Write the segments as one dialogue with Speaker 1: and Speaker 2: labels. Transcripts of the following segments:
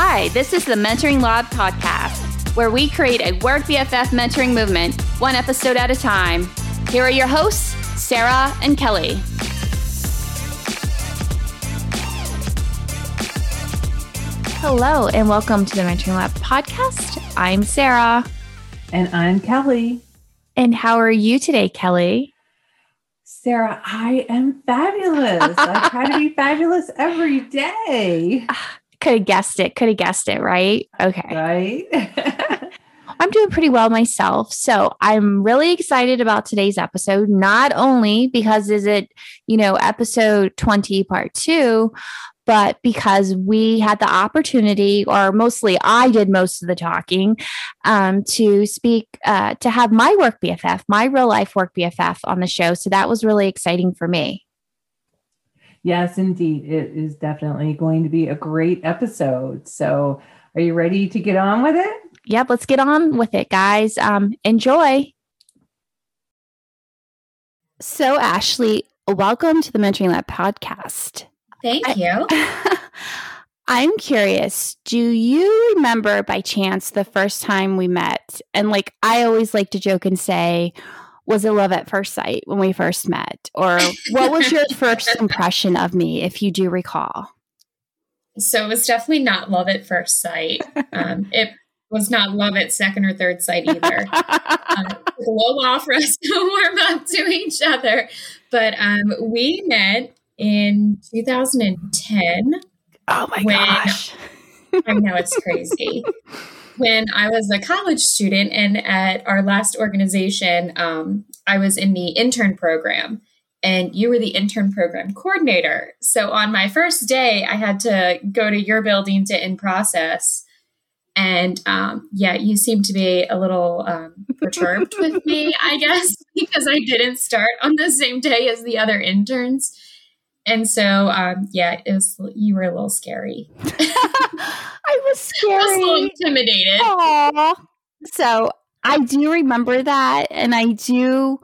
Speaker 1: Hi, this is the Mentoring Lab podcast, where we create a Work BFF mentoring movement, one episode at a time. Here are your hosts, Sarah and Kelly. Hello, and welcome to the Mentoring Lab podcast. I'm Sarah.
Speaker 2: And I'm Kelly.
Speaker 1: And how are you today, Kelly?
Speaker 2: Sarah, I am fabulous. I try to be fabulous every day.
Speaker 1: Could have guessed it. Could have guessed it, right? Okay.
Speaker 2: Right?
Speaker 1: I'm doing pretty well myself. So I'm really excited about today's episode, not only because is it, you know, episode 20, part two, but because we had the opportunity, or mostly I did most of the talking, um, to speak, uh, to have my work BFF, my real life work BFF on the show. So that was really exciting for me.
Speaker 2: Yes, indeed. It is definitely going to be a great episode. So, are you ready to get on with it?
Speaker 1: Yep, let's get on with it, guys. Um, enjoy. So, Ashley, welcome to the Mentoring Lab podcast.
Speaker 3: Thank you.
Speaker 1: I'm curious, do you remember by chance the first time we met? And like I always like to joke and say, was it love at first sight when we first met? Or what was your first impression of me, if you do recall?
Speaker 3: So it was definitely not love at first sight. Um, it was not love at second or third sight either. um, a little while for us to warm up to each other. But um, we met in 2010.
Speaker 1: Oh my when, gosh.
Speaker 3: I know it's crazy. when I was a college student and at our last organization, um, I was in the intern program and you were the intern program coordinator. So on my first day, I had to go to your building to in process. And um, yeah, you seem to be a little um, perturbed with me, I guess, because I didn't start on the same day as the other interns. And so, um, yeah, it was, you were a little scary.
Speaker 1: I was scary. I was
Speaker 3: a little intimidated.
Speaker 1: Aww. So I do remember that. And I do,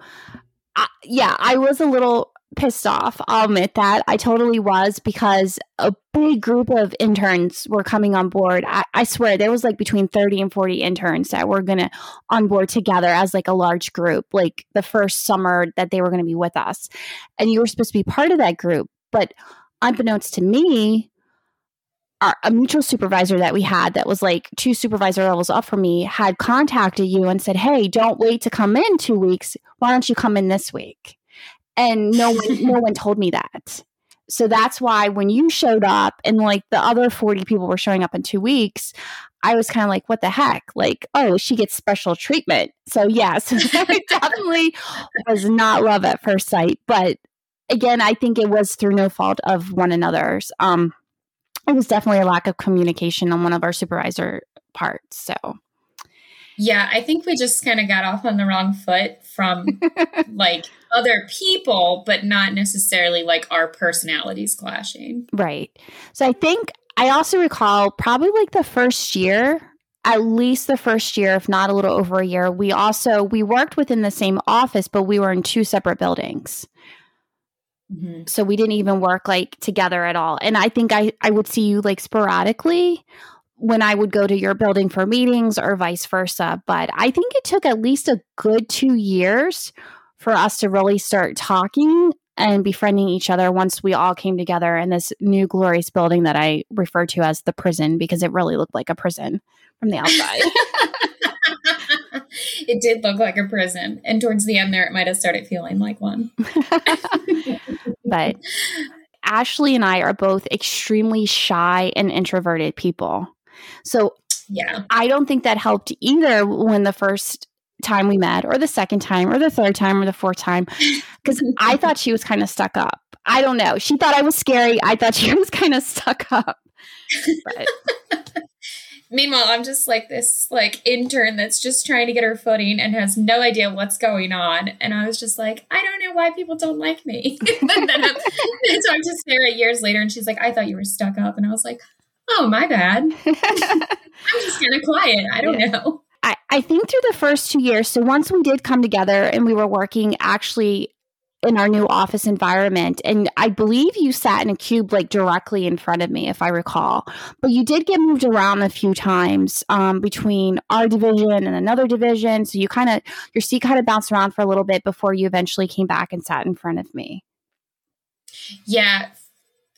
Speaker 1: uh, yeah, I was a little pissed off. I'll admit that. I totally was because a big group of interns were coming on board. I, I swear there was like between 30 and 40 interns that were going to on board together as like a large group, like the first summer that they were going to be with us. And you were supposed to be part of that group. But unbeknownst to me, our, a mutual supervisor that we had that was like two supervisor levels up from me had contacted you and said, Hey, don't wait to come in two weeks. Why don't you come in this week? And no one, no one told me that. So that's why when you showed up and like the other 40 people were showing up in two weeks, I was kind of like, what the heck? Like, oh, she gets special treatment. So, yes, it definitely was not love at first sight. But again, I think it was through no fault of one another's. Um, it was definitely a lack of communication on one of our supervisor parts. So,
Speaker 3: yeah, I think we just kind of got off on the wrong foot from like other people, but not necessarily like our personalities clashing.
Speaker 1: Right. So I think I also recall probably like the first year at least the first year if not a little over a year we also we worked within the same office but we were in two separate buildings Mm-hmm. So we didn't even work like together at all. And I think I, I would see you like sporadically when I would go to your building for meetings or vice versa. But I think it took at least a good two years for us to really start talking and befriending each other once we all came together in this new glorious building that I refer to as the prison because it really looked like a prison from the outside.
Speaker 3: it did look like a prison. And towards the end there, it might have started feeling like one.
Speaker 1: but Ashley and I are both extremely shy and introverted people. So,
Speaker 3: yeah,
Speaker 1: I don't think that helped either when the first time we met, or the second time, or the third time, or the fourth time, because I thought she was kind of stuck up. I don't know. She thought I was scary. I thought she was kind of stuck up. But
Speaker 3: Meanwhile, I'm just like this like intern that's just trying to get her footing and has no idea what's going on. And I was just like, I don't know why people don't like me. but then I, I talked to Sarah years later and she's like, I thought you were stuck up. And I was like, oh, my bad. I'm just kind of quiet. I don't yeah. know.
Speaker 1: I, I think through the first two years, so once we did come together and we were working actually in our new office environment. And I believe you sat in a cube like directly in front of me, if I recall. But you did get moved around a few times um, between our division and another division. So you kind of, your seat kind of bounced around for a little bit before you eventually came back and sat in front of me.
Speaker 3: Yeah.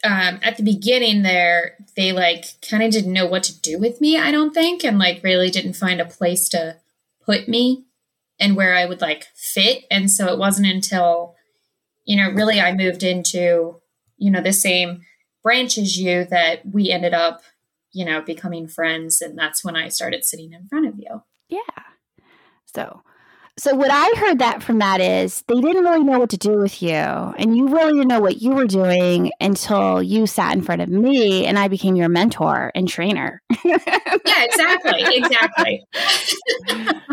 Speaker 3: Um, at the beginning there, they like kind of didn't know what to do with me, I don't think, and like really didn't find a place to put me and where I would like fit. And so it wasn't until you know, really I moved into, you know, the same branch as you that we ended up, you know, becoming friends. And that's when I started sitting in front of you.
Speaker 1: Yeah. So so what I heard that from that is they didn't really know what to do with you, and you really didn't know what you were doing until you sat in front of me, and I became your mentor and trainer.
Speaker 3: yeah, exactly, exactly.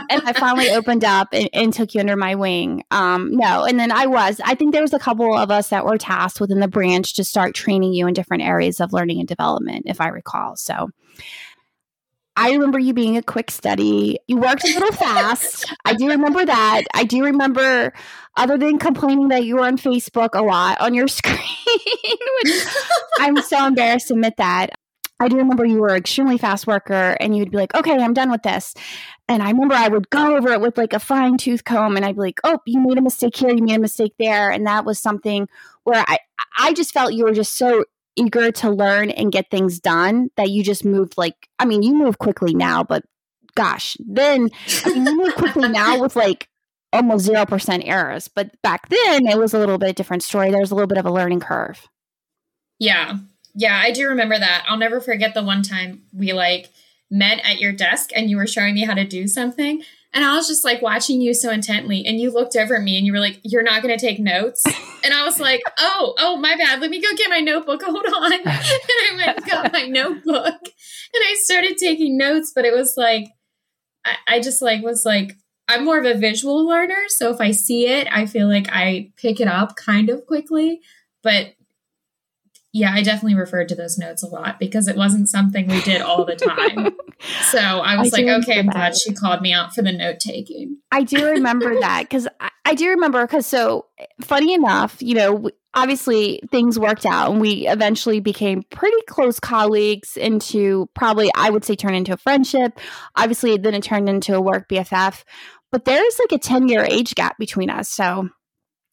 Speaker 1: and I finally opened up and, and, took you under my wing. Um, no, and then I was. I think there was a couple of us that were tasked within the branch to start training you in different areas of learning and development, if I recall. So I remember you being a quick study. You worked a little fast. I do remember that. I do remember, other than complaining that you were on Facebook a lot on your screen, which I'm so embarrassed to admit that. I do remember you were an extremely fast worker and you'd be like, okay, I'm done with this. And I remember I would go over it with like a fine tooth comb and I'd be like, oh, you made a mistake here, you made a mistake there. And that was something where I, I just felt you were just so eager to learn and get things done that you just moved like I mean you move quickly now but gosh then I mean, you move quickly now with like almost 0% errors but back then it was a little bit different story. There was a little bit of a learning curve.
Speaker 3: Yeah. Yeah I do remember that. I'll never forget the one time we like met at your desk and you were showing me how to do something and I was just like watching you so intently, and you looked over at me and you were like, You're not going to take notes? And I was like, Oh, oh, my bad. Let me go get my notebook. Hold on. And I went and got my notebook and I started taking notes, but it was like, I, I just like was like, I'm more of a visual learner. So if I see it, I feel like I pick it up kind of quickly. But yeah, I definitely referred to those notes a lot because it wasn't something we did all the time. so I was I like, okay, I'm glad she called me out for the note taking.
Speaker 1: I do remember that because I, I, do remember because so funny enough, you know, obviously things worked out and we eventually became pretty close colleagues into probably, I would say, turn into a friendship. Obviously, then it turned into a work BFF. But there's like a 10 year age gap between us. So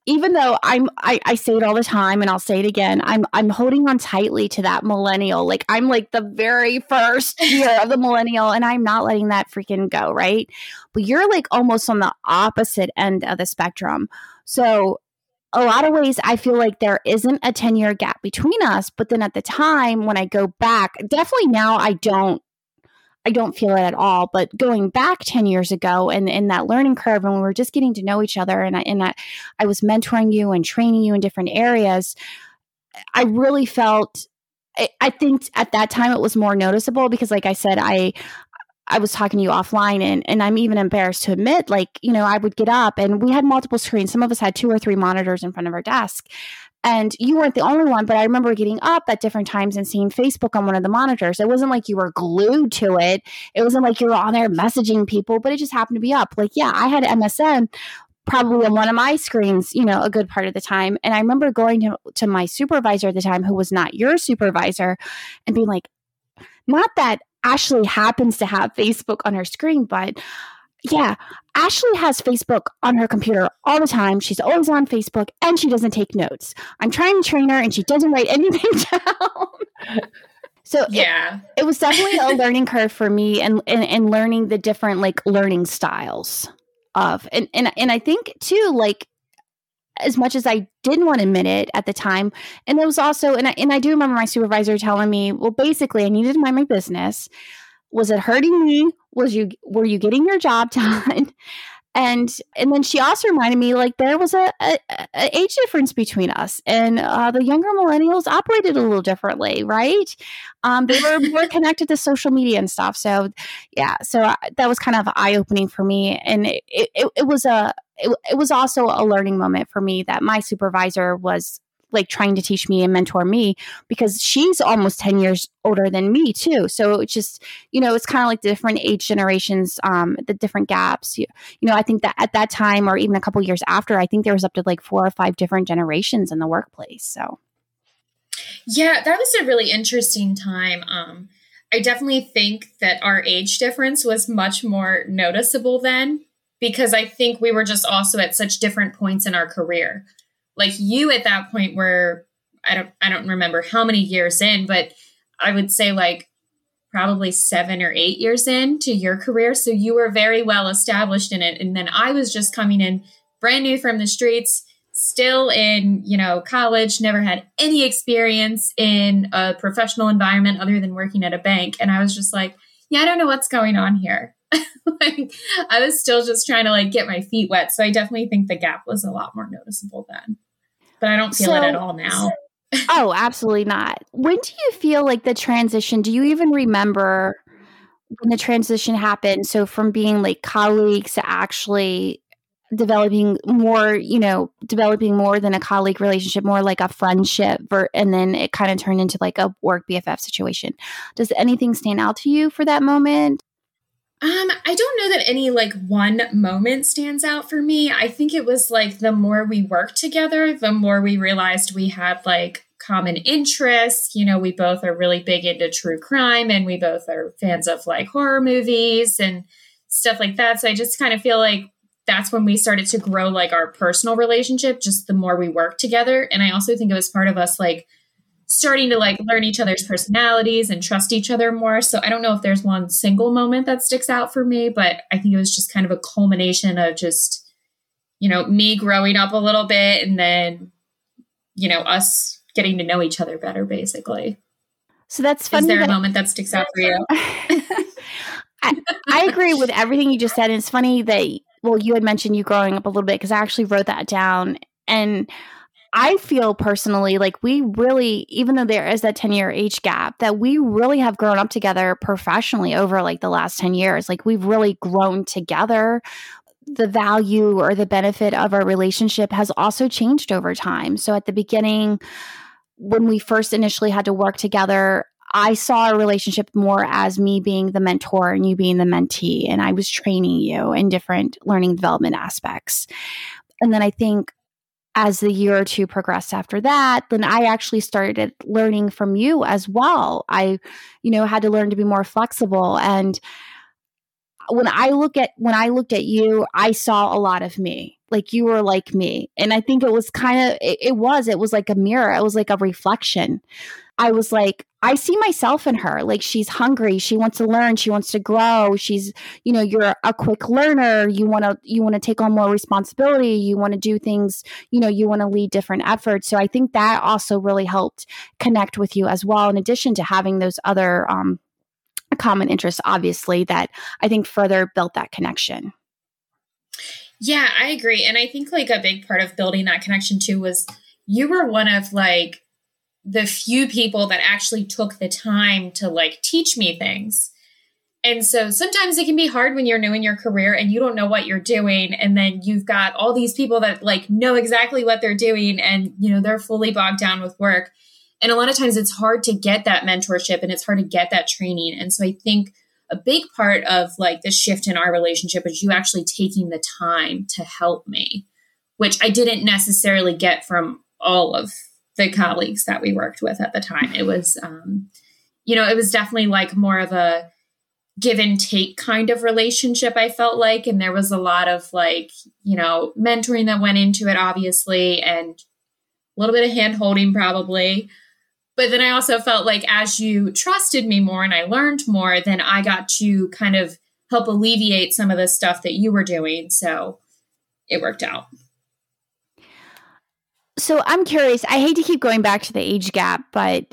Speaker 1: even though I'm I, I say it all the time and I'll say it again, I'm I'm holding on tightly to that millennial. Like I'm like the very first year of the millennial and I'm not letting that freaking go, right? But you're like almost on the opposite end of the spectrum. So a lot of ways I feel like there isn't a 10 year gap between us, but then at the time when I go back, definitely now I don't I don't feel it at all. But going back 10 years ago and in that learning curve, and we were just getting to know each other, and I, and I, I was mentoring you and training you in different areas, I really felt. I think at that time it was more noticeable because, like I said, I I was talking to you offline and, and I'm even embarrassed to admit, like, you know, I would get up and we had multiple screens. Some of us had two or three monitors in front of our desk. And you weren't the only one, but I remember getting up at different times and seeing Facebook on one of the monitors. It wasn't like you were glued to it. It wasn't like you were on there messaging people, but it just happened to be up. Like, yeah, I had MSN probably on one of my screens, you know, a good part of the time. And I remember going to, to my supervisor at the time, who was not your supervisor, and being like, not that Ashley happens to have Facebook on her screen, but yeah, Ashley has Facebook on her computer all the time. She's always on Facebook and she doesn't take notes. I'm trying to train her and she doesn't write anything down. So yeah, it, it, was definitely a learning curve for me and, and and learning the different like learning styles of and and and I think too like as much as I didn't want to admit it at the time, and it was also and I and I do remember my supervisor telling me, well, basically I needed to mind my business was it hurting me was you were you getting your job done? And and then she also reminded me like there was a, a, a age difference between us and uh, the younger millennials operated a little differently right? Um, they were more connected to social media and stuff so yeah so I, that was kind of eye-opening for me and it, it, it was a it, it was also a learning moment for me that my supervisor was like trying to teach me and mentor me because she's almost 10 years older than me too. So it's just you know it's kind of like the different age generations um the different gaps. You, you know i think that at that time or even a couple years after i think there was up to like four or five different generations in the workplace so.
Speaker 3: Yeah that was a really interesting time. Um I definitely think that our age difference was much more noticeable then because I think we were just also at such different points in our career. Like you at that point were I don't I don't remember how many years in, but I would say like probably 7 or 8 years into your career, so you were very well established in it. And then I was just coming in brand new from the streets still in you know college never had any experience in a professional environment other than working at a bank. And i was just like yeah i don't know what's going on here. Like i was still just trying to like get my feet wet. So i definitely think the gap was a lot more noticeable then but i don't feel so, it at all now
Speaker 1: oh absolutely not when do you feel like the transition do you even remember when the transition happened so from being like colleagues to actually developing more, you know, developing more than a colleague relationship, more like a friendship, and then it kind of turned into like a work BFF situation. Does anything stand out to you for that moment?
Speaker 3: Um, I don't know that any like one moment stands out for me. I think it was like the more we worked together, the more we realized we had like common interests. You know, we both are really big into true crime and we both are fans of like horror movies and stuff like that. So I just kind of feel like that's when we started to grow like our personal relationship just the more we worked together and i also think it was part of us like starting to like learn each other's personalities and trust each other more so i don't know if there's one single moment that sticks out for me but i think it was just kind of a culmination of just you know me growing up a little bit and then you know us getting to know each other better basically
Speaker 1: so that's funny
Speaker 3: is there
Speaker 1: that-
Speaker 3: a moment that sticks out for you
Speaker 1: I, I, agree with everything you just said. And it's funny that well, you had mentioned you growing up a little bit because I actually wrote that down. And I feel personally like we really, even though there is that 10 year age gap, that we really have grown up together professionally over like the last 10 years. Like we've really grown together. The value or the benefit of our relationship has also changed over time. So at the beginning, when we first initially had to work together, I saw our relationship more as me being the mentor and you being the mentee, and I was training you in different learning development aspects. And then I think as the year or two progressed after that, then I actually started learning from you as well. I, you know, had to learn to be more flexible. And when I look at when I looked at you, I saw a lot of me. Like you were like me. And I think it was kind of it, it was, it was like a mirror. It was like a reflection. I was like, I see myself in her. Like she's hungry, she wants to learn, she wants to grow. She's, you know, you're a quick learner. You want to you want to take on more responsibility. You want to do things, you know, you want to lead different efforts. So I think that also really helped connect with you as well in addition to having those other um common interests obviously that I think further built that connection.
Speaker 3: Yeah, I agree. And I think like a big part of building that connection too was you were one of like the few people that actually took the time to like teach me things. And so sometimes it can be hard when you're new in your career and you don't know what you're doing. And then you've got all these people that like know exactly what they're doing and, you know, they're fully bogged down with work. And a lot of times it's hard to get that mentorship and it's hard to get that training. And so I think a big part of like the shift in our relationship is you actually taking the time to help me, which I didn't necessarily get from all of the colleagues that we worked with at the time. It was, um, you know, it was definitely like more of a give and take kind of relationship, I felt like. And there was a lot of like, you know, mentoring that went into it, obviously, and a little bit of hand holding probably. But then I also felt like as you trusted me more and I learned more, then I got to kind of help alleviate some of the stuff that you were doing. So it worked out
Speaker 1: so I'm curious. I hate to keep going back to the age gap, but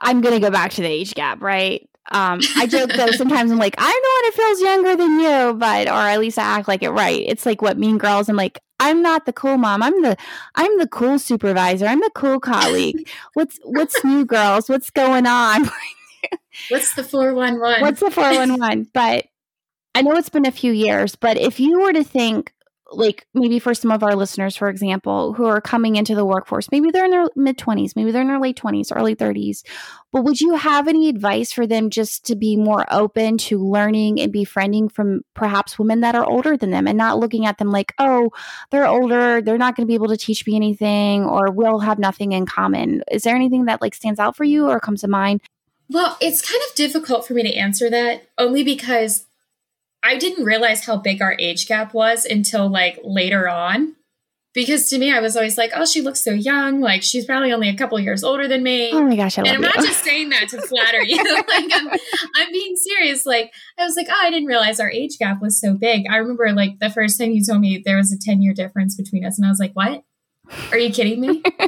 Speaker 1: I'm going to go back to the age gap, right? Um, I joke though sometimes I'm like, I know what it feels younger than you, but or at least I act like it right. It's like what Mean Girls. I'm like, I'm not the cool mom. I'm the I'm the cool supervisor. I'm the cool colleague. What's what's new, girls? What's going on?
Speaker 3: what's the four one one?
Speaker 1: What's the four one one? But I know it's been a few years. But if you were to think like maybe for some of our listeners, for example, who are coming into the workforce, maybe they're in their mid 20s, maybe they're in their late 20s, early 30s, but would you have any advice for them just to be more open to learning and befriending from perhaps women that are older than them and not looking at them like, oh, they're older, they're not going to be able to teach me anything, or we'll have nothing in common? Is there anything that like stands out for you or comes to mind?
Speaker 3: Well, it's kind of difficult for me to answer that only because I didn't realize how big our age gap was until like later on. Because to me, I was always like, oh, she looks so young. Like she's probably only a couple years older than me.
Speaker 1: Oh my gosh, I
Speaker 3: and I'm
Speaker 1: you.
Speaker 3: not just saying that to flatter you. like I'm, I'm being serious. Like I was like, oh, I didn't realize our age gap was so big. I remember like the first time you told me there was a 10 year difference between us, and I was like, what? Are you kidding me?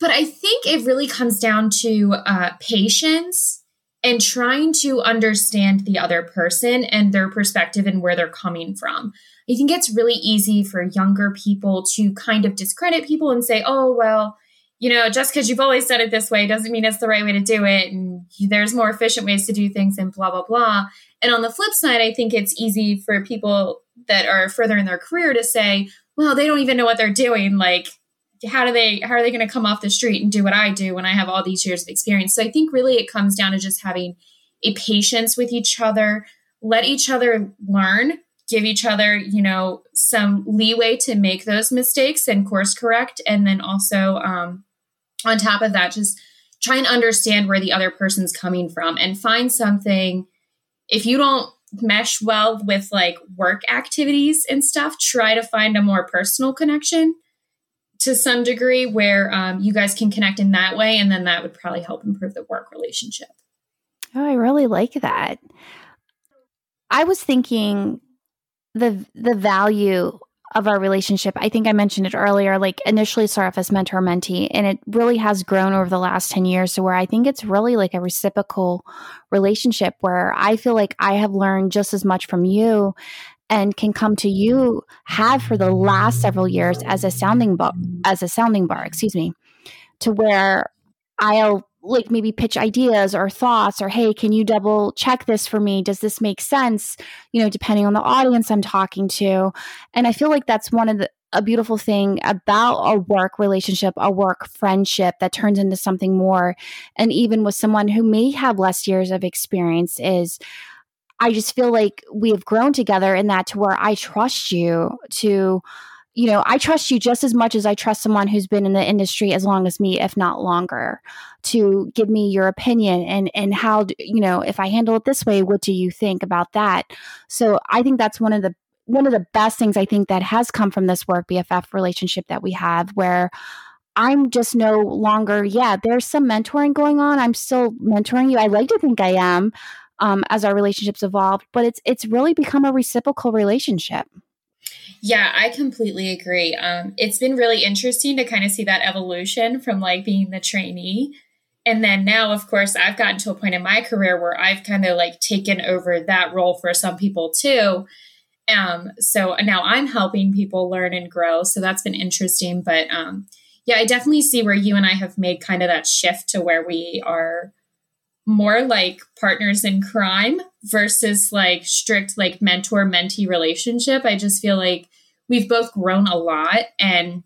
Speaker 3: but I think it really comes down to uh, patience and trying to understand the other person and their perspective and where they're coming from. I think it's really easy for younger people to kind of discredit people and say, oh, well, you know, just because you've always done it this way doesn't mean it's the right way to do it. And there's more efficient ways to do things and blah, blah, blah. And on the flip side, I think it's easy for people that are further in their career to say, well, they don't even know what they're doing. Like, how do they how are they going to come off the street and do what I do when I have all these years of experience? So I think really it comes down to just having a patience with each other, let each other learn, give each other, you know, some leeway to make those mistakes and course correct, and then also um, on top of that, just try and understand where the other person's coming from and find something. If you don't mesh well with like work activities and stuff, try to find a more personal connection to some degree where um, you guys can connect in that way. And then that would probably help improve the work relationship.
Speaker 1: Oh, I really like that. I was thinking the the value of our relationship. I think I mentioned it earlier, like initially started as mentor mentee, and it really has grown over the last 10 years to where I think it's really like a reciprocal relationship where I feel like I have learned just as much from you and can come to you have for the last several years as a sounding bar as a sounding bar excuse me to where i'll like maybe pitch ideas or thoughts or hey can you double check this for me? Does this make sense? You know depending on the audience i'm talking to. And i feel like that's one of the a beautiful thing about a work relationship, a work friendship that turns into something more. And even with someone who may have less years of experience, is I just feel like we have grown together in that to where I trust you to, you know, I trust you just as much as I trust someone who's been in the industry as long as me, if not longer, to give me your opinion and and how you know if I handle it this way, what do you think about that? So I think that's one of the one of the best things I think that has come from this work BFF relationship that we have, where I'm just no longer, yeah, there's some mentoring going on. I'm still mentoring you. I like to think I am, um, as our relationships evolved, but it's it's really become a reciprocal relationship.
Speaker 3: Yeah, I completely agree. Um, it's been really interesting to kind of see that evolution from like being the trainee. And then now, of course, I've gotten to a point in my career where I've kind of like taken over that role for some people too. Um, so now I'm helping people learn and grow. So that's been interesting. But um, yeah, I definitely see where you and I have made kind of that shift to where we are more like partners in crime versus like strict like mentor mentee relationship. I just feel like we've both grown a lot and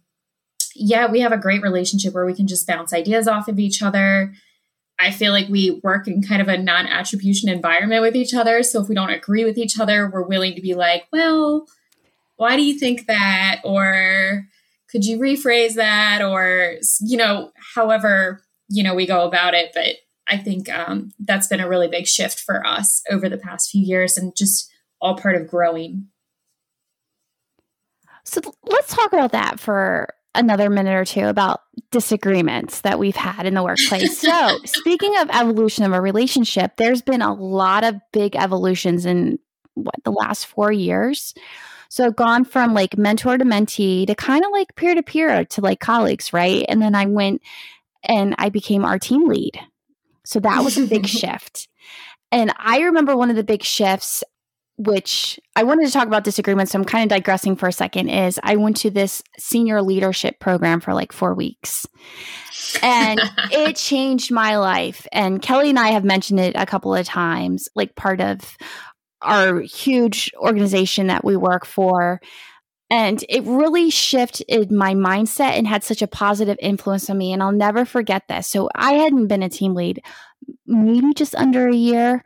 Speaker 3: yeah, we have a great relationship where we can just bounce ideas off of each other. I feel like we work in kind of a non attribution environment with each other. So if we don't agree with each other, we're willing to be like, well, why do you think that? Or could you rephrase that? Or, you know, however, you know, we go about it. But I think um, that's been a really big shift for us over the past few years and just all part of growing.
Speaker 1: So let's talk about that for another minute or two about disagreements that we've had in the workplace. so, speaking of evolution of a relationship, there's been a lot of big evolutions in what the last 4 years. So, gone from like mentor to mentee to kind of like peer to peer to like colleagues, right? And then I went and I became our team lead. So that was a big shift. And I remember one of the big shifts, which I wanted to talk about disagreements. So I'm kind of digressing for a second, is I went to this senior leadership program for like four weeks. And it changed my life. And Kelly and I have mentioned it a couple of times, like part of our huge organization that we work for. And it really shifted my mindset and had such a positive influence on me. And I'll never forget this. So I hadn't been a team lead maybe just under a year.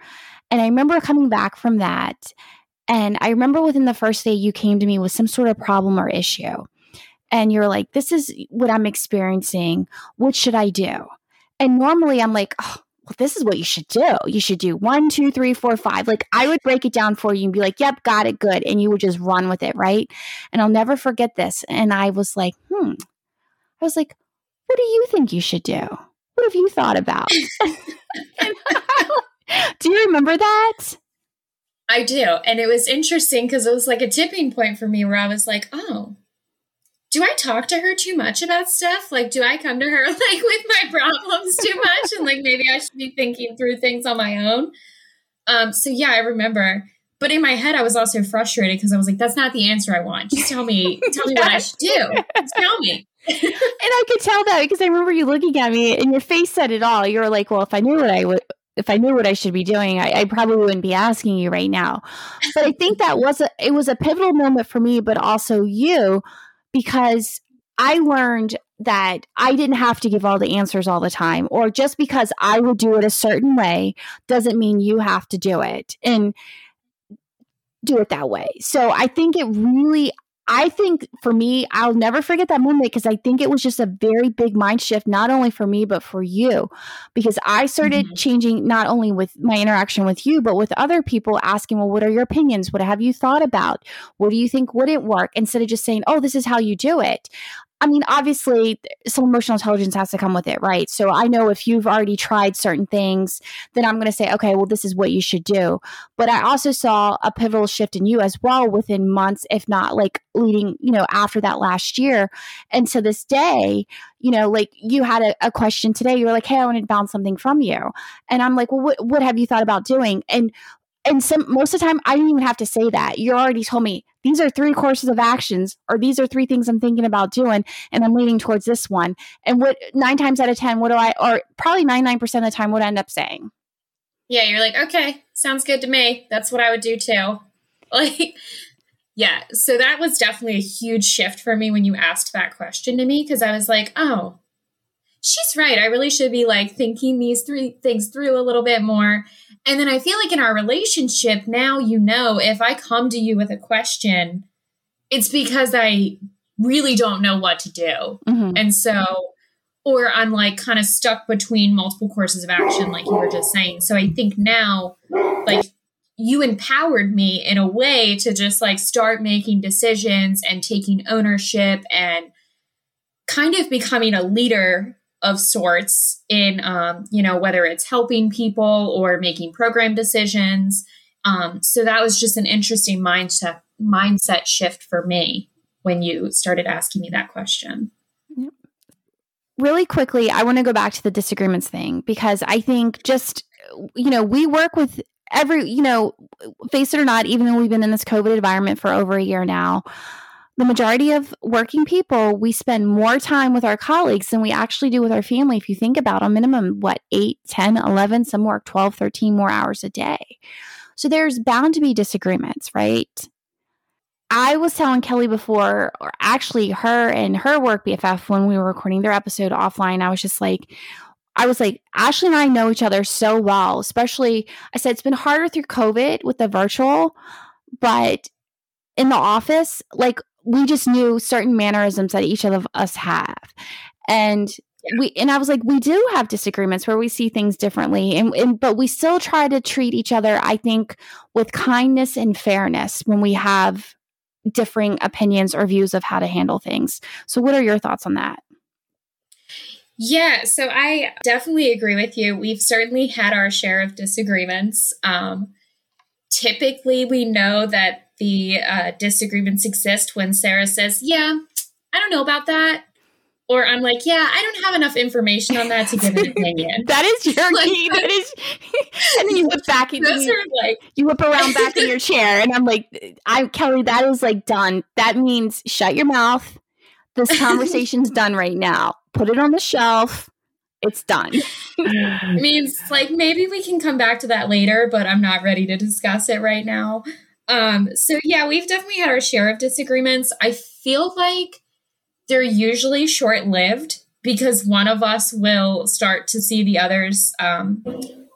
Speaker 1: And I remember coming back from that. And I remember within the first day, you came to me with some sort of problem or issue. And you're like, this is what I'm experiencing. What should I do? And normally I'm like, oh, well, this is what you should do. You should do one, two, three, four, five. Like I would break it down for you and be like, yep, got it, good. And you would just run with it, right? And I'll never forget this. And I was like, hmm. I was like, what do you think you should do? What have you thought about? do you remember that?
Speaker 3: I do. And it was interesting because it was like a tipping point for me where I was like, oh, do I talk to her too much about stuff? Like, do I come to her like with my problems too much? And like maybe I should be thinking through things on my own. Um, so yeah, I remember. But in my head, I was also frustrated because I was like, that's not the answer I want. Just tell me, tell me what I should do. Just tell me.
Speaker 1: and I could tell that because I remember you looking at me and your face said it all. You were like, well, if I knew what I would, if I knew what I should be doing, I, I, probably wouldn't be asking you right now. But I think that was a it was a pivotal moment for me, but also you, because I learned that I didn't have to give all the answers all the time, or just because I would do it a certain way doesn't mean you have to do it and do it that way. So I think it really, I think for me, I'll never forget that moment because I think it was just a very big mind shift, not only for me, but for you. Because I started mm-hmm. changing not only with my interaction with you, but with other people asking, well, what are your opinions? What have you thought about? What do you think wouldn't work? Instead of just saying, oh, this is how you do it. I mean, obviously, some emotional intelligence has to come with it, right? So I know if you've already tried certain things, then I'm going to say, okay, well, this is what you should do. But I also saw a pivotal shift in you as well within months, if not like leading, you know, after that last year. And to this day, you know, like you had a, a question today, you were like, hey, I wanted to bounce something from you. And I'm like, well, what, what have you thought about doing? And and some most of the time I didn't even have to say that. You already told me these are three courses of actions, or these are three things I'm thinking about doing, and I'm leaning towards this one. And what nine times out of ten, what do I or probably 99% of the time what I end up saying?
Speaker 3: Yeah, you're like, okay, sounds good to me. That's what I would do too. Like yeah, so that was definitely a huge shift for me when you asked that question to me because I was like, oh, she's right. I really should be like thinking these three things through a little bit more. And then I feel like in our relationship, now you know if I come to you with a question, it's because I really don't know what to do. Mm-hmm. And so, or I'm like kind of stuck between multiple courses of action, like you were just saying. So I think now, like, you empowered me in a way to just like start making decisions and taking ownership and kind of becoming a leader of sorts in um, you know whether it's helping people or making program decisions. Um, so that was just an interesting mindset mindset shift for me when you started asking me that question.
Speaker 1: Really quickly i want to go back to the disagreements thing because i think just you know we work with every you know face it or not even though we've been in this covid environment for over a year now the majority of working people, we spend more time with our colleagues than we actually do with our family. If you think about a minimum, what, 8, 10, 11, some work 12, 13 more hours a day. So there's bound to be disagreements, right? I was telling Kelly before, or actually her and her work BFF when we were recording their episode offline, I was just like, I was like, Ashley and I know each other so well, especially, I said, it's been harder through COVID with the virtual, but in the office, like we just knew certain mannerisms that each of us have. And we and I was like, we do have disagreements where we see things differently, and, and but we still try to treat each other, I think, with kindness and fairness when we have differing opinions or views of how to handle things. So, what are your thoughts on that?
Speaker 3: Yeah, so I definitely agree with you. We've certainly had our share of disagreements. Um, typically, we know that the uh, disagreements exist when Sarah says, Yeah, I don't know about that. Or I'm like, yeah, I don't have enough information on that to give an opinion.
Speaker 1: that is your like, key. That is, and then you whip back and you, like, you whip around back in your chair, and I'm like, I Kelly, that is like done. That means shut your mouth. This conversation's done right now. Put it on the shelf. It's done.
Speaker 3: it means like maybe we can come back to that later, but I'm not ready to discuss it right now. Um, so yeah, we've definitely had our share of disagreements. I feel like they're usually short lived because one of us will start to see the other's um,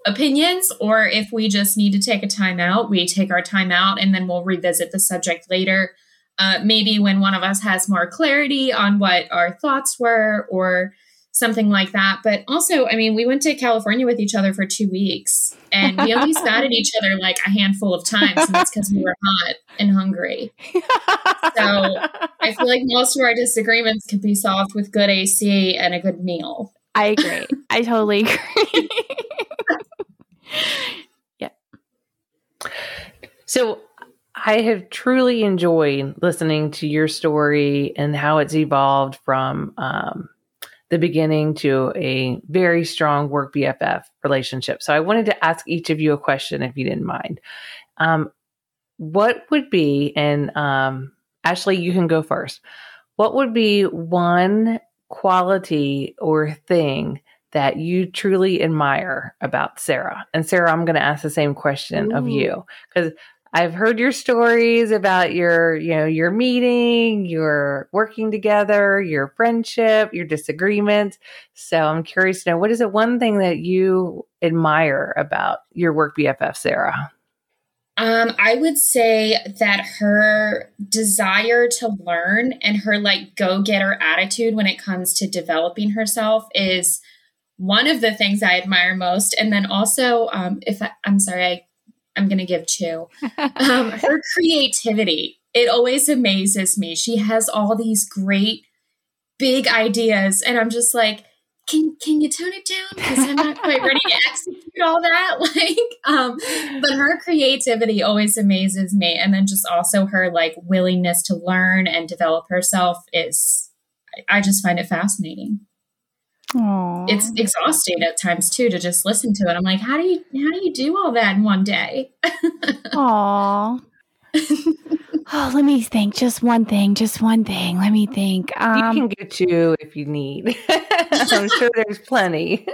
Speaker 3: opinions, or if we just need to take a time out, we take our time out and then we'll revisit the subject later. Uh, maybe when one of us has more clarity on what our thoughts were, or something like that. But also, I mean, we went to California with each other for two weeks and we only spat at each other like a handful of times. And that's because we were hot and hungry. So I feel like most of our disagreements could be solved with good AC and a good meal.
Speaker 1: I agree. I totally agree. yeah.
Speaker 4: So I have truly enjoyed listening to your story and how it's evolved from um, the beginning to a very strong work BFF relationship. So I wanted to ask each of you a question, if you didn't mind. Um, what would be, and um, Ashley, you can go first. What would be one quality or thing that you truly admire about Sarah? And Sarah, I'm going to ask the same question Ooh. of you because I've heard your stories about your, you know, your meeting, your working together, your friendship, your disagreements. So I'm curious to know what is it one thing that you admire about your work BFF, Sarah?
Speaker 3: Um, I would say that her desire to learn and her like go getter attitude when it comes to developing herself is one of the things I admire most. And then also, um, if I, I'm sorry, I I'm going to give two. Um, her creativity, it always amazes me. She has all these great big ideas, and I'm just like, can can you tone it down because I'm not quite ready to execute all that. Like, um, but her creativity always amazes me, and then just also her like willingness to learn and develop herself is, I just find it fascinating.
Speaker 1: Aww.
Speaker 3: It's exhausting at times too to just listen to it. I'm like, how do you how do you do all that in one day?
Speaker 1: Aww. oh, let me think. Just one thing. Just one thing. Let me think.
Speaker 4: Um, you can get you if you need. I'm sure there's plenty.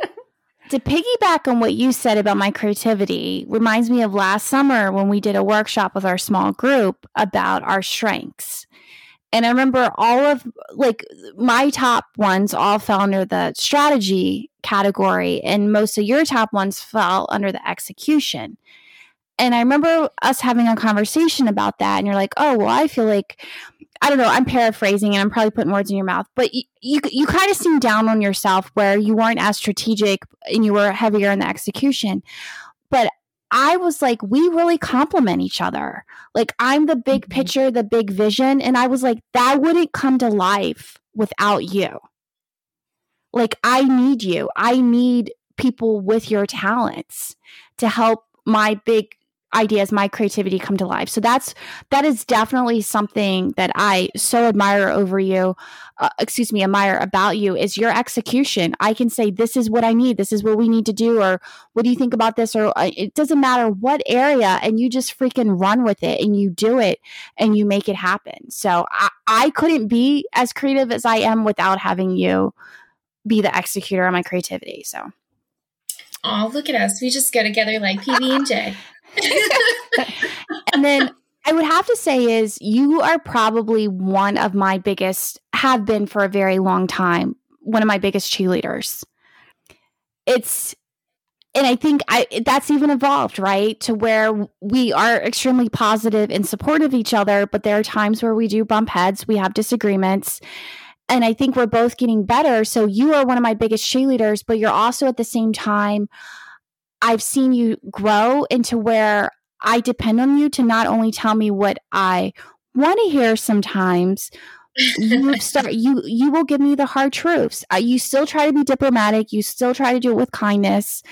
Speaker 1: to piggyback on what you said about my creativity reminds me of last summer when we did a workshop with our small group about our strengths and I remember all of like my top ones all fell under the strategy category, and most of your top ones fell under the execution. And I remember us having a conversation about that, and you're like, "Oh, well, I feel like I don't know. I'm paraphrasing, and I'm probably putting words in your mouth, but you you, you kind of seemed down on yourself where you weren't as strategic and you were heavier in the execution." But I was like, we really complement each other. Like, I'm the big mm-hmm. picture, the big vision. And I was like, that wouldn't come to life without you. Like, I need you. I need people with your talents to help my big ideas my creativity come to life. So that's that is definitely something that i so admire over you uh, excuse me admire about you is your execution. I can say this is what i need. This is what we need to do or what do you think about this? or uh, it doesn't matter what area and you just freaking run with it and you do it and you make it happen. So i, I couldn't be as creative as i am without having you be the executor of my creativity so.
Speaker 3: Oh, look at us. We just go together like PB and J.
Speaker 1: and then I would have to say is you are probably one of my biggest have been for a very long time, one of my biggest cheerleaders. It's and I think I that's even evolved, right? To where we are extremely positive and supportive of each other, but there are times where we do bump heads, we have disagreements. And I think we're both getting better. So you are one of my biggest cheerleaders, but you're also at the same time I've seen you grow into where I depend on you to not only tell me what I want to hear sometimes, you start you you will give me the hard truths. Uh, you still try to be diplomatic, you still try to do it with kindness.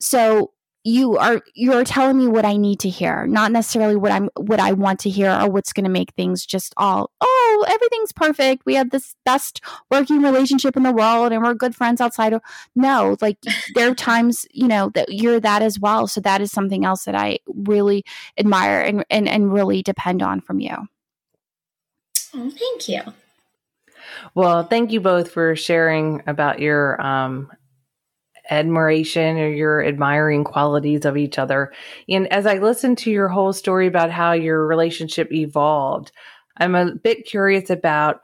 Speaker 1: So you are you're telling me what I need to hear, not necessarily what I'm what I want to hear or what's going to make things just all oh everything's perfect. We have this best working relationship in the world and we're good friends outside of no, like there are times, you know, that you're that as well. So that is something else that I really admire and and, and really depend on from you.
Speaker 3: Oh, thank you.
Speaker 4: Well, thank you both for sharing about your um admiration or your admiring qualities of each other. And as I listened to your whole story about how your relationship evolved, I'm a bit curious about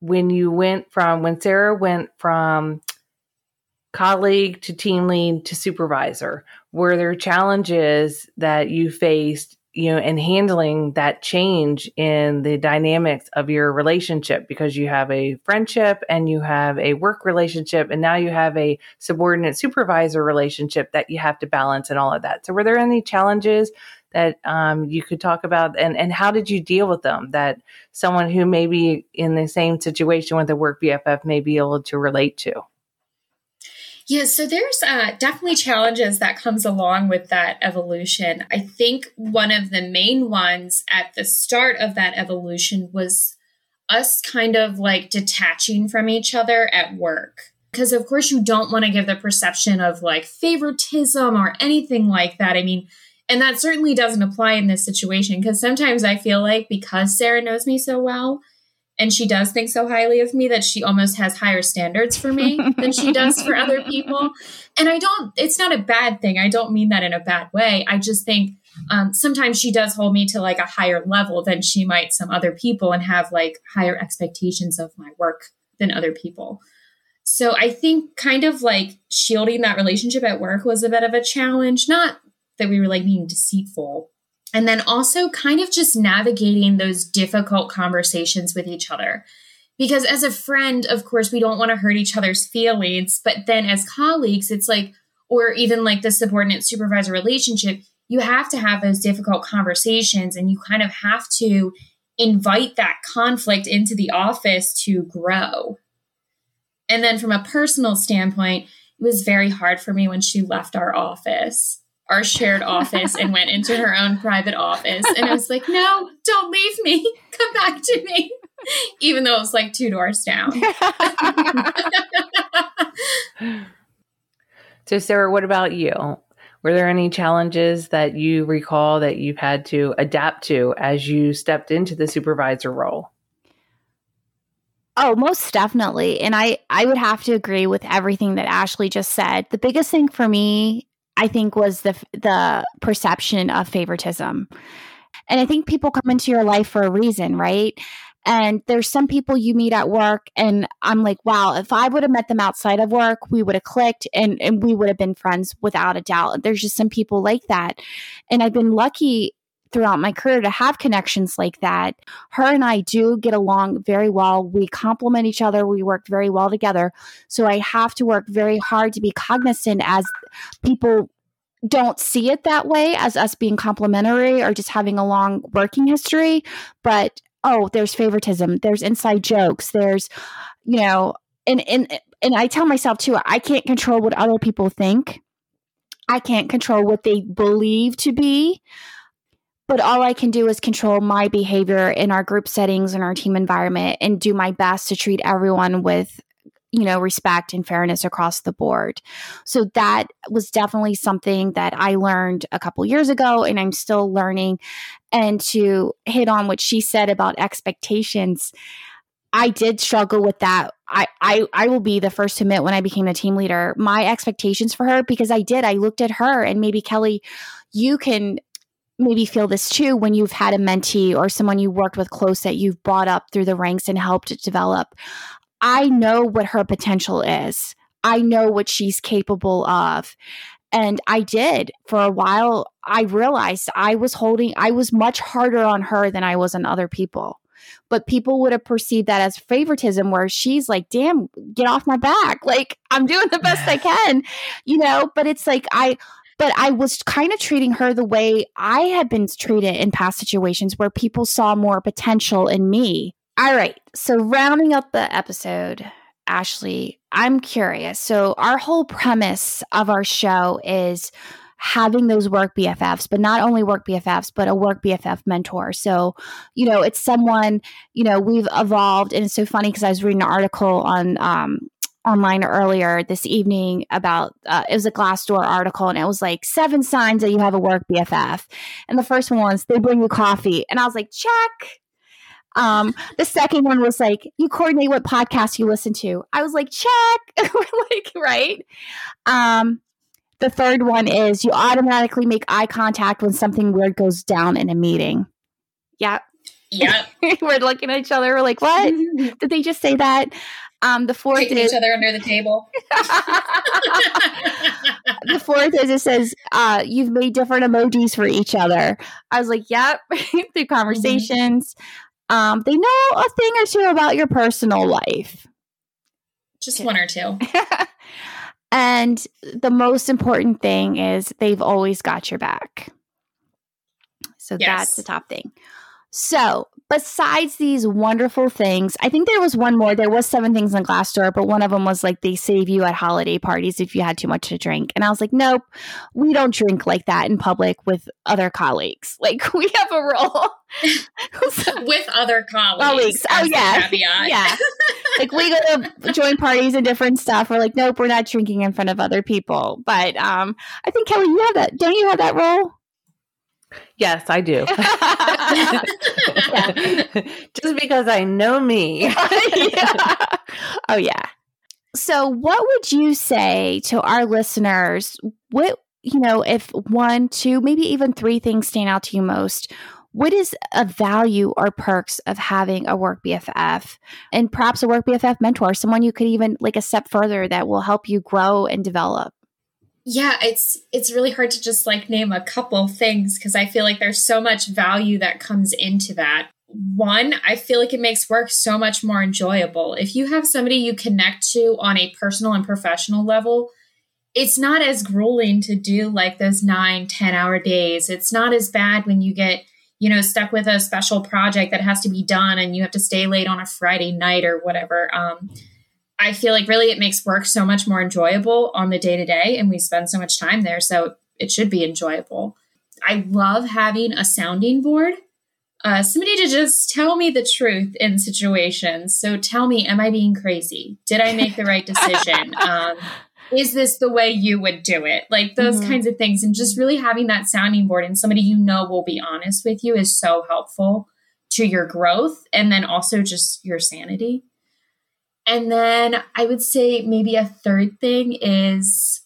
Speaker 4: when you went from when Sarah went from colleague to team lead to supervisor were there challenges that you faced you know and handling that change in the dynamics of your relationship because you have a friendship and you have a work relationship and now you have a subordinate supervisor relationship that you have to balance and all of that. So were there any challenges that um, you could talk about? And, and how did you deal with them that someone who may be in the same situation with a work bff may be able to relate to
Speaker 3: yeah, so there's uh, definitely challenges that comes along with that evolution. I think one of the main ones at the start of that evolution was us kind of like detaching from each other at work. Because of course you don't want to give the perception of like favoritism or anything like that. I mean, and that certainly doesn't apply in this situation because sometimes I feel like because Sarah knows me so well, and she does think so highly of me that she almost has higher standards for me than she does for other people. And I don't, it's not a bad thing. I don't mean that in a bad way. I just think um, sometimes she does hold me to like a higher level than she might some other people and have like higher expectations of my work than other people. So I think kind of like shielding that relationship at work was a bit of a challenge. Not that we were like being deceitful, and then also kind of just navigating those difficult conversations with each other. Because as a friend, of course, we don't want to hurt each other's feelings. But then as colleagues, it's like, or even like the subordinate supervisor relationship, you have to have those difficult conversations and you kind of have to invite that conflict into the office to grow. And then from a personal standpoint, it was very hard for me when she left our office our shared office and went into her own private office. And I was like, no, don't leave me. Come back to me. Even though it was like two doors down.
Speaker 4: so, Sarah, what about you? Were there any challenges that you recall that you've had to adapt to as you stepped into the supervisor role?
Speaker 1: Oh, most definitely. And I I would have to agree with everything that Ashley just said. The biggest thing for me I think was the the perception of favoritism. And I think people come into your life for a reason, right? And there's some people you meet at work, and I'm like, wow, if I would have met them outside of work, we would have clicked and, and we would have been friends without a doubt. There's just some people like that. And I've been lucky throughout my career to have connections like that. Her and I do get along very well. We complement each other. We work very well together. So I have to work very hard to be cognizant as people don't see it that way as us being complementary or just having a long working history. But oh, there's favoritism, there's inside jokes, there's, you know, and and and I tell myself too, I can't control what other people think. I can't control what they believe to be but all I can do is control my behavior in our group settings and our team environment and do my best to treat everyone with you know respect and fairness across the board. So that was definitely something that i learned a couple years ago and i'm still learning. And to hit on what she said about expectations i did struggle with that. I, I i will be the first to admit when i became the team leader my expectations for her because i did. I looked at her and maybe kelly you can maybe feel this too when you've had a mentee or someone you worked with close that you've brought up through the ranks and helped develop. I know what her potential is. I know what she's capable of. And I did for a while. I realized I was holding, I was much harder on her than I was on other people. But people would have perceived that as favoritism, where she's like, damn, get off my back. Like, I'm doing the best I can, you know? But it's like, I, but I was kind of treating her the way I had been treated in past situations where people saw more potential in me. All right. So, rounding up the episode, Ashley, I'm curious. So, our whole premise of our show is having those work BFFs, but not only work BFFs, but a work BFF mentor. So, you know, it's someone, you know, we've evolved. And it's so funny because I was reading an article on um, online earlier this evening about uh, it was a Glassdoor article and it was like seven signs that you have a work BFF. And the first one was they bring you coffee. And I was like, check. Um, the second one was like, you coordinate what podcast you listen to. I was like, check. like, right. Um, the third one is you automatically make eye contact when something weird goes down in a meeting. Yeah.
Speaker 3: Yep.
Speaker 1: We're looking at each other. We're like, what? Did they just say that? Um, the fourth
Speaker 3: Kicking
Speaker 1: is
Speaker 3: each other under the table.
Speaker 1: the fourth is it says uh, you've made different emojis for each other. I was like, yep, through conversations. Um, they know a thing or two about your personal life.
Speaker 3: Just one or two.
Speaker 1: and the most important thing is they've always got your back. So
Speaker 3: Yes.
Speaker 1: that's the top thing. So, besides these wonderful things, I think there was one more. There was seven things on Glassdoor, but one of them was like they save you at holiday parties if you had too much to drink. And I was like, nope, we don't drink like that in public with other colleagues. Like we have a rule.
Speaker 3: With other colleagues.
Speaker 1: Colleagues. Oh, yeah. yeah. Like we go to join parties and different stuff. We're like, nope, we're not drinking in front of other people. But um, I think Kelly, you have that. Don't you have that role?
Speaker 2: Yes, I do. Just because I know me.
Speaker 1: Yeah. Oh yeah. So what would you say to our listeners? What you know, if one, two, maybe even three things stand out to you most, what is a value or perks of having a work BFF and perhaps a work BFF mentor, someone you could even like a step further that will help you grow and develop?
Speaker 3: Yeah, it's it's really hard to just like name a couple things because I feel like there's so much value that comes into that. One, I feel like it makes work so much more enjoyable. If you have somebody you connect to on a personal and professional level, it's not as grueling to do like those nine ten hour days. It's not as bad when you get, you know, stuck with a special project that has to be done and you have to stay late on a Friday night or whatever. Um, I feel like really it makes work so much more enjoyable on the day to day, and we spend so much time there. So it should be enjoyable. I love having a sounding board, uh, somebody to just tell me the truth in situations. So tell me, am I being crazy? Did I make the right decision? um, is this the way you would do it? Like those
Speaker 1: Mhm.
Speaker 3: kinds of things. And just really having that sounding board and somebody you know will be honest with you is so helpful to your growth and then also just your sanity. And then I would say maybe a third thing is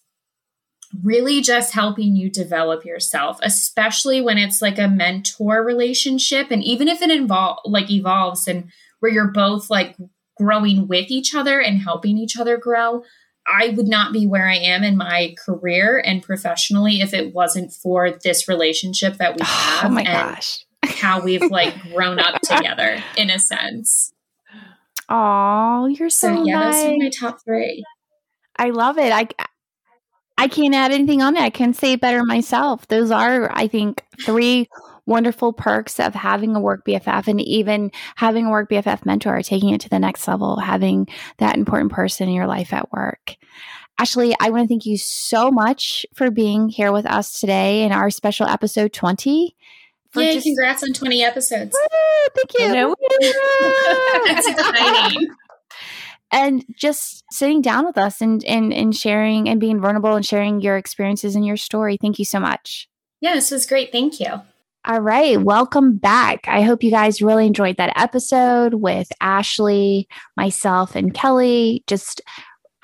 Speaker 3: really just helping you develop yourself, especially when it's like a mentor relationship. And even if it involve like evolves and where you're both like growing with each other and helping each other grow, I would not be where I am in my career and professionally if it wasn't for this relationship that we oh have
Speaker 1: Oh my
Speaker 3: and
Speaker 1: gosh.
Speaker 3: how we've like grown up together in a sense.
Speaker 1: Oh, you're so,
Speaker 3: So yeah, those are my top three.
Speaker 1: I love it. I I can't add anything on it. I can say it better myself. Those are, I think, three wonderful perks of having a work BFF and even having a work BFF mentor, taking it to the next level, having that important person in your life at work. Ashley, I want to thank you so much for being here with us today in our special episode 20. For
Speaker 3: Yay,
Speaker 1: just-
Speaker 3: congrats on 20 episodes.
Speaker 1: Woo, thank you.
Speaker 2: I know.
Speaker 3: That's exciting.
Speaker 1: and just sitting down with us and, and and sharing and being vulnerable and sharing your experiences and your story. Thank you so much.
Speaker 3: Yeah, this was great. Thank you.
Speaker 1: All right, welcome back. I hope you guys really enjoyed that episode with Ashley, myself, and Kelly. Just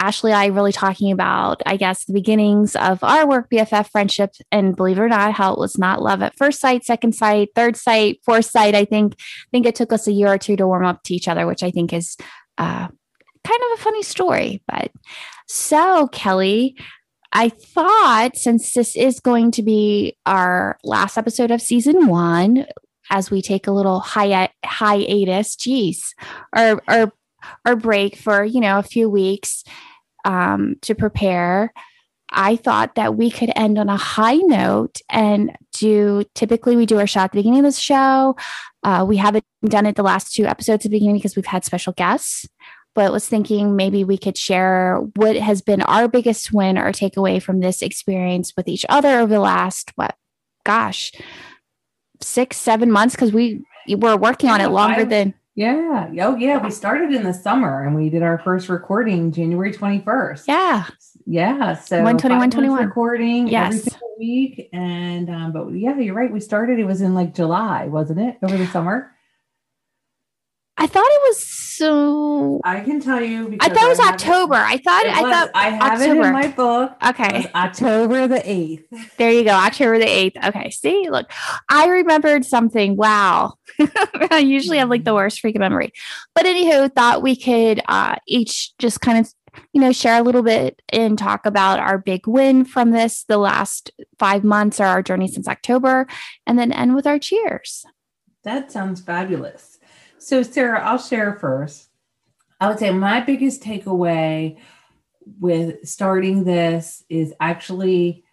Speaker 1: Ashley, and I really talking about, I guess, the beginnings of our work BFF friendship, and believe it or not, how it was not love at first sight, second sight, third sight, fourth sight. I think, I think it took us a year or two to warm up to each other, which I think is uh, kind of a funny story. But so, Kelly, I thought since this is going to be our last episode of season one, as we take a little hi- hiatus, geez, or or or break for you know a few weeks um, to prepare. I thought that we could end on a high note and do. Typically, we do our shot at the beginning of the show. Uh, we haven't done it the last two episodes at the beginning because we've had special guests but was thinking maybe we could share what has been our biggest win or takeaway from this experience with each other over the last what gosh six seven months because we were working on it longer than
Speaker 4: Yeah. Oh, yeah. We started in the summer and we did our first recording January 21st.
Speaker 1: yeah
Speaker 4: Yeah. So
Speaker 1: 121,
Speaker 4: five months
Speaker 1: 21.
Speaker 4: recording every
Speaker 1: Yes.
Speaker 4: single week. And, um, but yeah, you're right. We started, it was in like July, wasn't it? Over the summer.
Speaker 1: So
Speaker 4: I can tell you.
Speaker 1: I thought it was October. I thought
Speaker 4: It
Speaker 1: I
Speaker 4: was.
Speaker 1: thought
Speaker 4: I have it
Speaker 1: October.
Speaker 4: in my book. It
Speaker 1: okay.
Speaker 4: was October the eighth.
Speaker 1: There you go. October the 8th. Okay. See, look, I remembered something. Wow. I usually have like the worst freaking memory. But anywho, thought we could uh, each just kind of, you know, share a little bit and talk about our big win from this, the last five months or our journey since October, and then end with our cheers.
Speaker 4: That sounds fabulous. So, Sarah, I'll share first. I would say my biggest takeaway with starting this is actually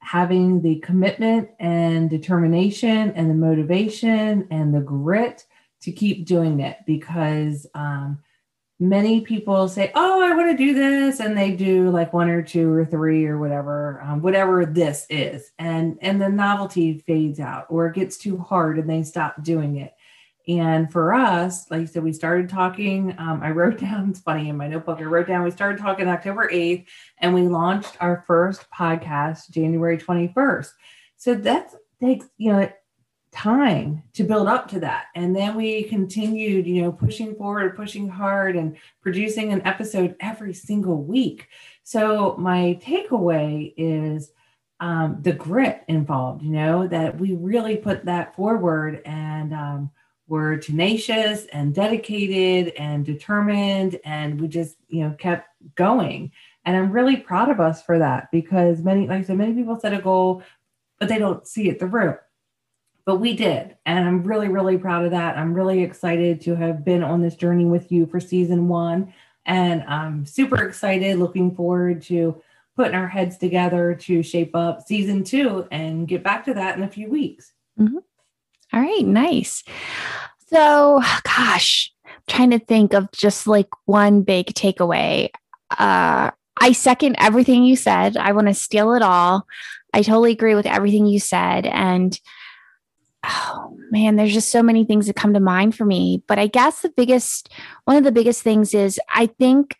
Speaker 4: having the commitment and determination and the motivation and the grit to keep doing it because um, many people say, Oh, I want to do this. And they do like one or two or three or whatever, um, whatever this is. And, and the novelty fades out or it gets too hard and they stop doing it. And for us, like I said, we started talking. Um, I wrote down, it's funny in my notebook, I wrote down, we started talking October 8th and we launched our first podcast January 21st. So that takes, you know, time to build up to that. And then we continued, you know, pushing forward, pushing hard, and producing an episode every single week. So my takeaway is um, the grit involved, you know, that we really put that forward and um, we're tenacious and dedicated and determined. And we just, you know, kept going. And I'm really proud of us for that because many, like I said, many people set a goal, but they don't see it through but we did. And I'm really, really proud of that. I'm really excited to have been on this journey with you for season one. And I'm super excited, looking forward to putting our heads together to shape up season two and get back to that in a few weeks. Mm-hmm.
Speaker 1: All right, nice. So, gosh, I'm trying to think of just like one big takeaway. Uh, I second everything you said. I want to steal it all. I totally agree with everything you said. And oh man, there's just so many things that come to mind for me. But I guess the biggest, one of the biggest things is I think,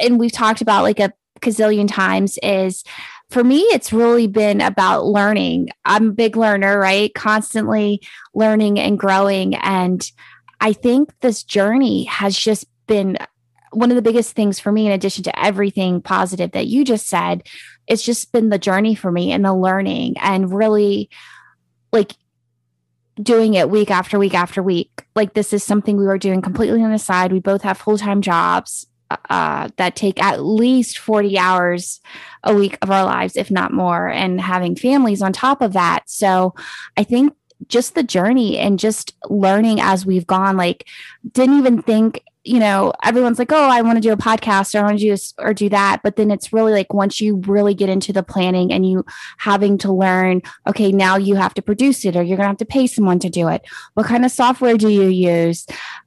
Speaker 1: and we've talked about like a gazillion times, is for me, it's really been about learning. I'm a big learner, right? Constantly learning and growing. And I think this journey has just been one of the biggest things for me, in addition to everything positive that you just said. It's just been the journey for me and the learning and really like doing it week after week after week. Like this is something we were doing completely on the side. We both have full time jobs uh, that take at least 40 hours a week of our lives, if not more, and having families on top of that. So I think just the journey and just learning as we've gone, like, didn't even think you know, everyone's like, oh, I want to do a podcast or I want to do this or do that. But then it's really like once you really get into the planning and you having to learn, okay, now you have to produce it or you're going to have to pay someone to do it. What kind of software do you use?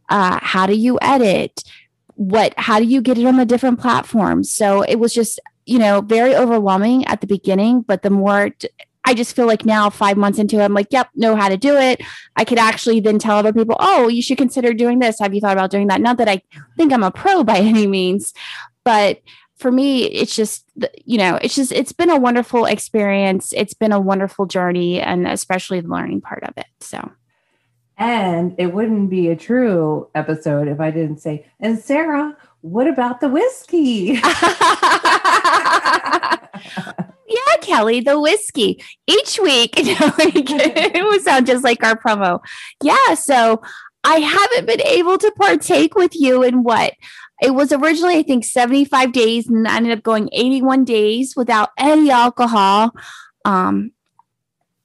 Speaker 1: Uh, how do you edit? What, how do you get it on the different platforms? So it was just, you know, very overwhelming at the beginning, but the more t- I just feel like now, five months into it, I'm like, yep, know how to do it. I could actually then tell other people, oh, you should consider doing this. Have you thought about doing that? Not that I think I'm a pro by any means, but for me, it's just, you know, it's just, it's been a wonderful experience. It's been a wonderful journey, and especially the learning part of it. So,
Speaker 4: And it wouldn't be a true episode if I didn't say, and Sarah, what about the whiskey?
Speaker 1: yeah, Kelly, the whiskey each week. You know, it would sound just like our promo. Yeah. So I haven't been able to partake with you in what it was originally, I think, 75 days, and I ended up going 81 days without any alcohol. Um,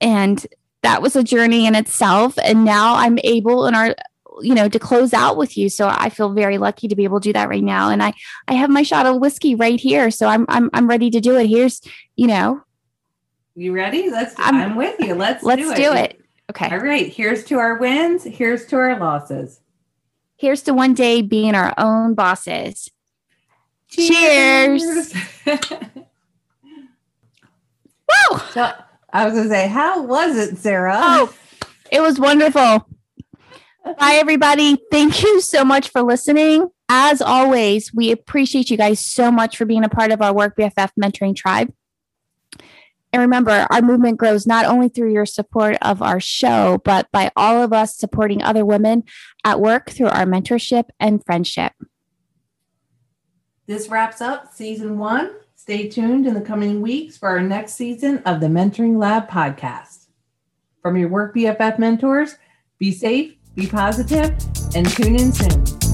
Speaker 1: and that was a journey in itself. And now I'm able in our you know to close out with you so i feel very lucky to be able to do that right now and i i have my shot of whiskey right here so i'm i'm, I'm ready to do it here's you know
Speaker 4: You ready? Let's.
Speaker 1: I'm-
Speaker 4: I'm, with you. Let's
Speaker 1: let's
Speaker 4: do it.
Speaker 1: do it okay
Speaker 4: All right. Here's to our wins. Here's to our losses.
Speaker 1: here's to one day being our own bosses Cheers. Woo!
Speaker 4: so I was gonna say, how was it, Sarah?
Speaker 1: Oh, it was wonderful. Bye, everybody. Thank you so much for listening. As always, we appreciate you guys so much for being a part of our Work BFF mentoring tribe. And remember, our movement grows not only through your support of our show, but by all of us supporting other women at work through our mentorship and friendship.
Speaker 4: This wraps up season one. Stay tuned in the coming weeks for our next season of the Mentoring Lab podcast. From your Work BFF mentors, be safe, be positive, and tune in soon.